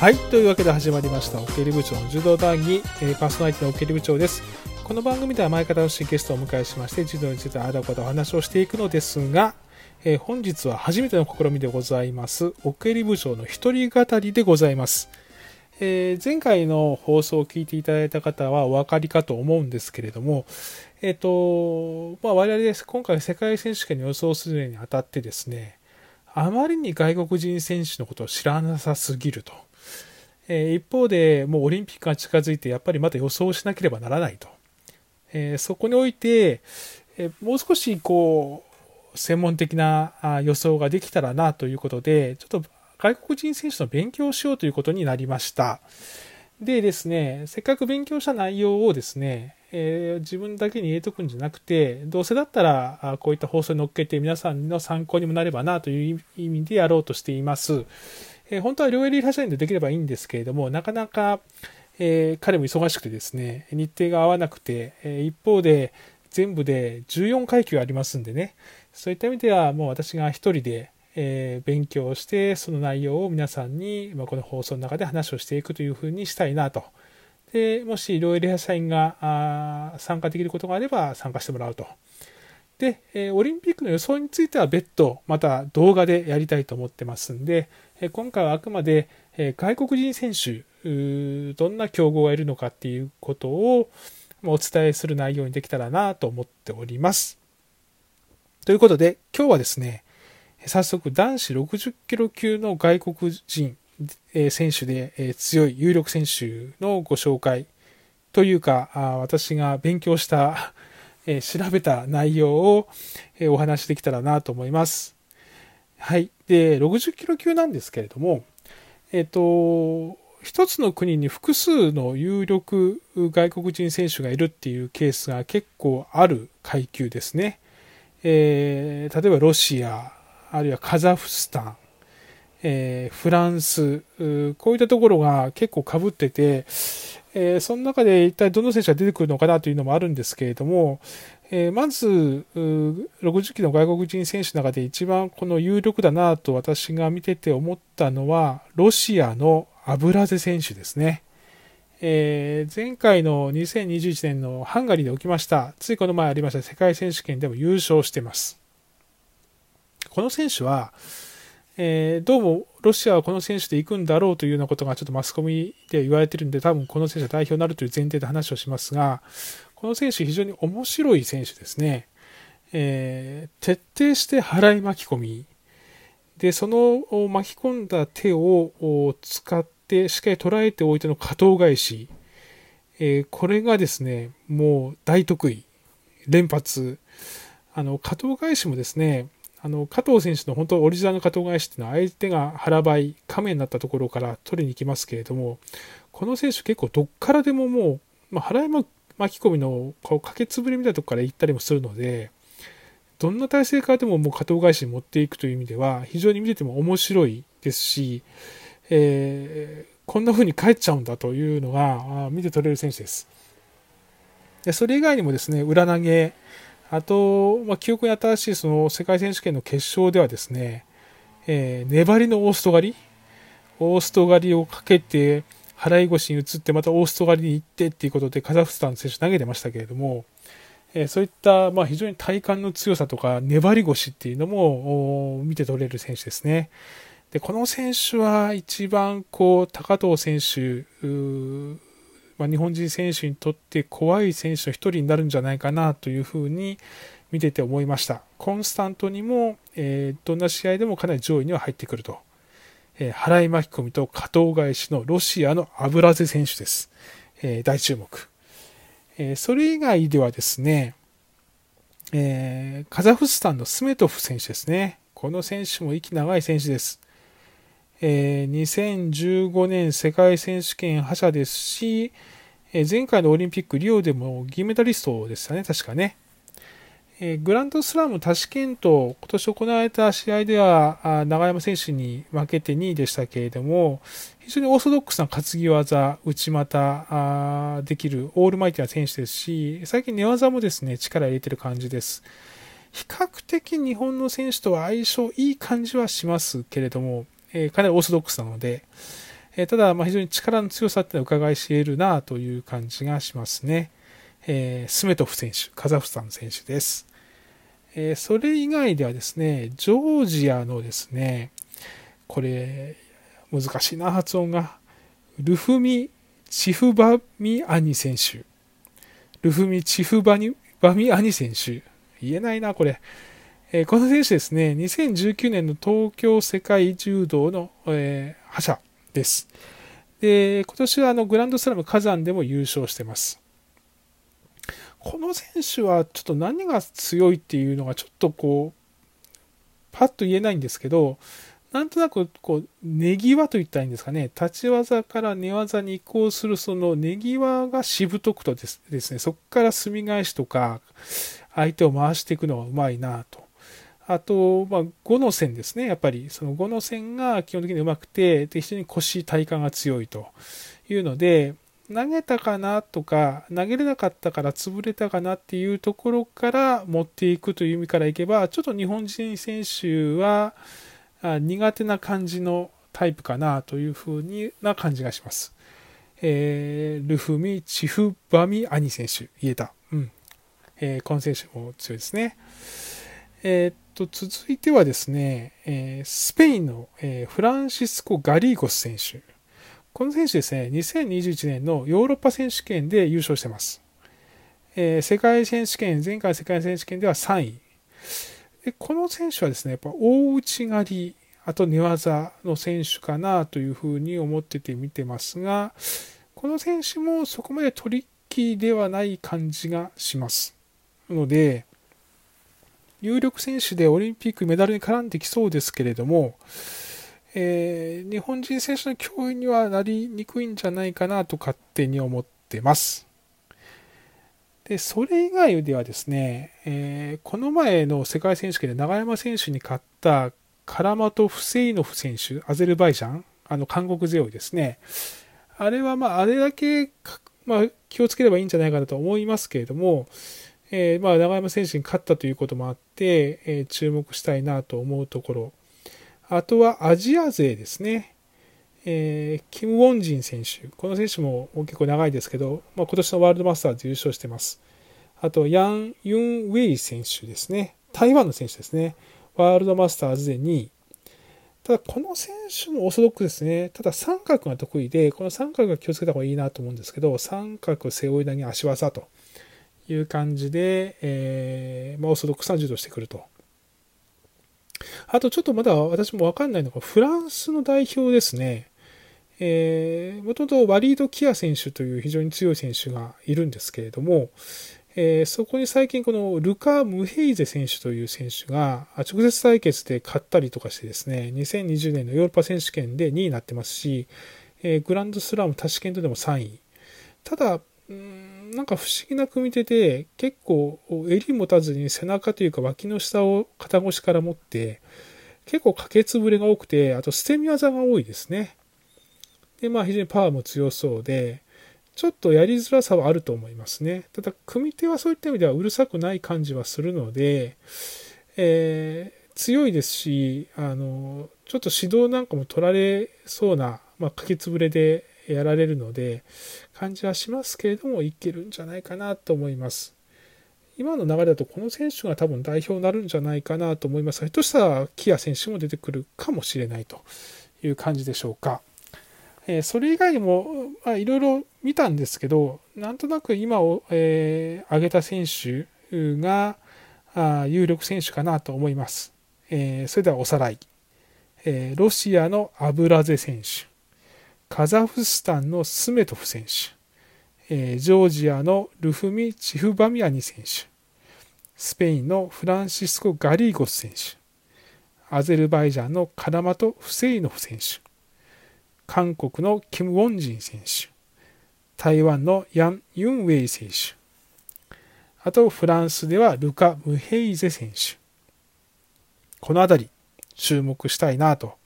はいというわけで始まりましたオケリ部長の柔道談義、えー、パーソナリティのオケリ部長ですこの番組では毎回楽しいゲストをお迎えしまして柔道についてあだこだお話をしていくのですが、えー、本日は初めての試みでございますオケリ部長の一人語りでございますえー、前回の放送を聞いていただいた方はお分かりかと思うんですけれども、えっ、と、まあ、我々です。今回世界選手権に予想するにあたってですね、あまりに外国人選手のことを知らなさすぎると。えー、一方で、もうオリンピックが近づいて、やっぱりまた予想しなければならないと。えー、そこにおいて、えー、もう少しこう、専門的な予想ができたらなということで、ちょっと外国人選手の勉強をしようということになりました。でですね、せっかく勉強した内容をですね、え、自分だけに入れとくんじゃなくて、どうせだったらこういった放送に乗っけて皆さんの参考にもなればなという意味でやろうとしています。えー、本当は両襟リハ社員でできればいいんですけれども、なかなか、えー、彼も忙しくてですね、日程が合わなくて、え一方で全部で14階級ありますんでね、そういった意味ではもう私が一人でえー、勉強してその内容を皆さんに、まあ、この放送の中で話をしていくというふうにしたいなと。でもし、いろいろ社員が参加できることがあれば参加してもらうと。で、え、オリンピックの予想については別途、また動画でやりたいと思ってますんで、え、今回はあくまで、え、外国人選手、どんな競合がいるのかっていうことをお伝えする内容にできたらなと思っております。ということで、今日はですね、早速男子60キロ級の外国人選手で強い有力選手のご紹介というか私が勉強したえ調べた内容をお話しできたらなと思います。はい。で、60キロ級なんですけれども、えっと、一つの国に複数の有力外国人選手がいるっていうケースが結構ある階級ですね。えー、例えばロシア、あるいはカザフスタン、えー、フランス、こういったところが結構かぶってて、えー、その中で一体どの選手が出てくるのかなというのもあるんですけれども、えー、まず、60期の外国人選手の中で一番この有力だなと私が見てて思ったのは、ロシアのアブラゼ選手ですね。えー、前回の2021年のハンガリーで起きました、ついこの前ありました世界選手権でも優勝しています。この選手は、えー、どうもロシアはこの選手で行くんだろうというようなことがちょっとマスコミで言われてるんで、多分この選手は代表になるという前提で話をしますが、この選手非常に面白い選手ですね。えー、徹底して払い巻き込み。で、その巻き込んだ手を使ってしっかり捉えておいての加藤返し。えー、これがですね、もう大得意。連発。あの、加藤返しもですね、あの、加藤選手の本当オリジナルの加藤返しっていうのは相手が腹ばい、亀になったところから取りに行きますけれども、この選手結構どっからでももう、まあ、払い巻き込みのこうかけつぶりみたいなとこから行ったりもするので、どんな体勢からでももう加藤返しに持っていくという意味では、非常に見てても面白いですし、えー、こんな風に帰っちゃうんだというのが見て取れる選手です。でそれ以外にもですね、裏投げ、あと、まあ、記憶に新しいその世界選手権の決勝ではですね、えー、粘りのオースト狩りオースト狩りをかけて、払い腰に移ってまたオースト狩りに行ってっていうことでカザフスタンの選手投げてましたけれども、えー、そういった、まあ、非常に体幹の強さとか粘り腰っていうのも見て取れる選手ですね。で、この選手は一番こう、高藤選手、まあ、日本人選手にとって怖い選手の一人になるんじゃないかなというふうに見てて思いました。コンスタントにも、えー、どんな試合でもかなり上位には入ってくると。えー、払い巻き込みと加藤返しのロシアのアブラゼ選手です。えー、大注目。えそれ以外ではですね、えカザフスタンのスメトフ選手ですね。この選手も息長い選手です。え2015年世界選手権覇者ですし、え前回のオリンピックリオでも銀メダリストでしたね、確かね。えグランドスラムタシケント、今年行われた試合では、長山選手に負けて2位でしたけれども、非常にオーソドックスな担ぎ技、内股できるオールマイティな選手ですし、最近寝技もですね、力入れてる感じです。比較的日本の選手とは相性いい感じはしますけれども、えかなりオーソドックスなので、えただ、ま非常に力の強さっていうのは伺い知れるなという感じがしますね。えー、スメトフ選手、カザフスタンの選手です。えそれ以外ではですね、ジョージアのですね、これ、難しいな、発音が。ルフミ・チフバミアニ選手。ルフミ・チフバニバミアニ選手。言えないな、これ。えー、この選手ですね、2019年の東京世界柔道の、えー、覇者です。で、今年はあのグランドスラム火山でも優勝してます。この選手はちょっと何が強いっていうのがちょっとこう、パッと言えないんですけど、なんとなくこう、寝際と言ったらいいんですかね、立ち技から寝技に移行するその寝際がしぶとくとですね、そこから隅返しとか、相手を回していくのがうまいなと。あと、まあ、5の線ですね。やっぱり、その5の線が基本的にうまくて、で、非常に腰、体幹が強いというので、投げたかなとか、投げれなかったから潰れたかなっていうところから持っていくという意味からいけば、ちょっと日本人選手は苦手な感じのタイプかなというふうな感じがします。えー、ルフミ、チフバミ、アニ選手、言えた。うん。えー、この選手も強いですね。えー、と、続いてはですね、えー、スペインの、えー、フランシスコ・ガリーゴス選手。この選手ですね、2021年のヨーロッパ選手権で優勝してます。えー、世界選手権、前回世界選手権では3位。でこの選手はですね、やっぱ大内刈り、あと寝技の選手かなというふうに思ってて見てますが、この選手もそこまでトリッキーではない感じがします。ので、有力選手でオリンピックメダルに絡んできそうですけれども、えー、日本人選手の脅威にはなりにくいんじゃないかなと勝手に思ってます。で、それ以外ではですね、えー、この前の世界選手権で永山選手に勝ったカラマト・フセイノフ選手、アゼルバイジャン、あの、韓国強いですね。あれはまあ、あれだけ、まあ、気をつければいいんじゃないかなと思いますけれども、えー、まあ、長山選手に勝ったということもあって、えー、注目したいなと思うところ。あとはアジア勢ですね。えー、キム・ウォンジン選手。この選手も結構長いですけど、まあ、今年のワールドマスターズ優勝してます。あと、ヤン・ユン・ウェイ選手ですね。台湾の選手ですね。ワールドマスターズで2位。ただ、この選手もオーソドックですね。ただ、三角が得意で、この三角が気をつけた方がいいなと思うんですけど、三角背負い投げ足技と。いう感じで、えー、まあ、オーソドックスな柔道してくると。あとちょっとまだ私もわかんないのが、フランスの代表ですね。えー、もともとワリード・キア選手という非常に強い選手がいるんですけれども、えー、そこに最近このルカ・ムヘイゼ選手という選手が直接対決で勝ったりとかしてですね、2020年のヨーロッパ選手権で2位になってますし、えー、グランドスラムタシケントでも3位。ただ、うんなんか不思議な組み手で結構襟持たずに背中というか脇の下を肩越しから持って結構かけつぶれが多くてあと捨て身技が多いですね。でまあ非常にパワーも強そうでちょっとやりづらさはあると思いますね。ただ組み手はそういった意味ではうるさくない感じはするので、えー、強いですしあのちょっと指導なんかも取られそうな、まあ、かけつぶれでやられるので、感じはしますけれども、いけるんじゃないかなと思います。今の流れだとこの選手が多分代表になるんじゃないかなと思いますが、ひょっとしたらキア選手も出てくるかもしれないという感じでしょうか。え、それ以外にも、いろいろ見たんですけど、なんとなく今を、えー、挙げた選手があ有力選手かなと思います。え、それではおさらい。えロシアのアブラゼ選手。カザフスタンのスメトフ選手、えー、ジョージアのルフミ・チフバミアニ選手、スペインのフランシスコ・ガリーゴス選手、アゼルバイジャンのカラマト・フセイノフ選手、韓国のキム・ウォンジン選手、台湾のヤン・ユンウェイ選手、あとフランスではルカ・ムヘイゼ選手。この辺り注目したいなと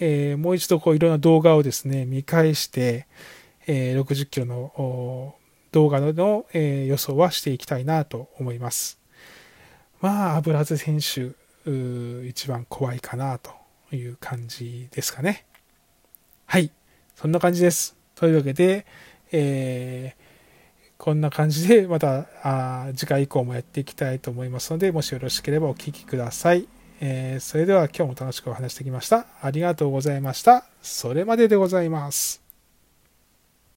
えー、もう一度こういろんな動画をですね、見返して、えー、60キロの動画の、えー、予想はしていきたいなと思います。まあ、アブラズ選手、一番怖いかなという感じですかね。はい。そんな感じです。というわけで、えーこんな感じでまたあ次回以降もやっていきたいと思いますので、もしよろしければお聴きください。えー、それでは今日も楽しくお話してきました。ありがとうございました。それまででございます。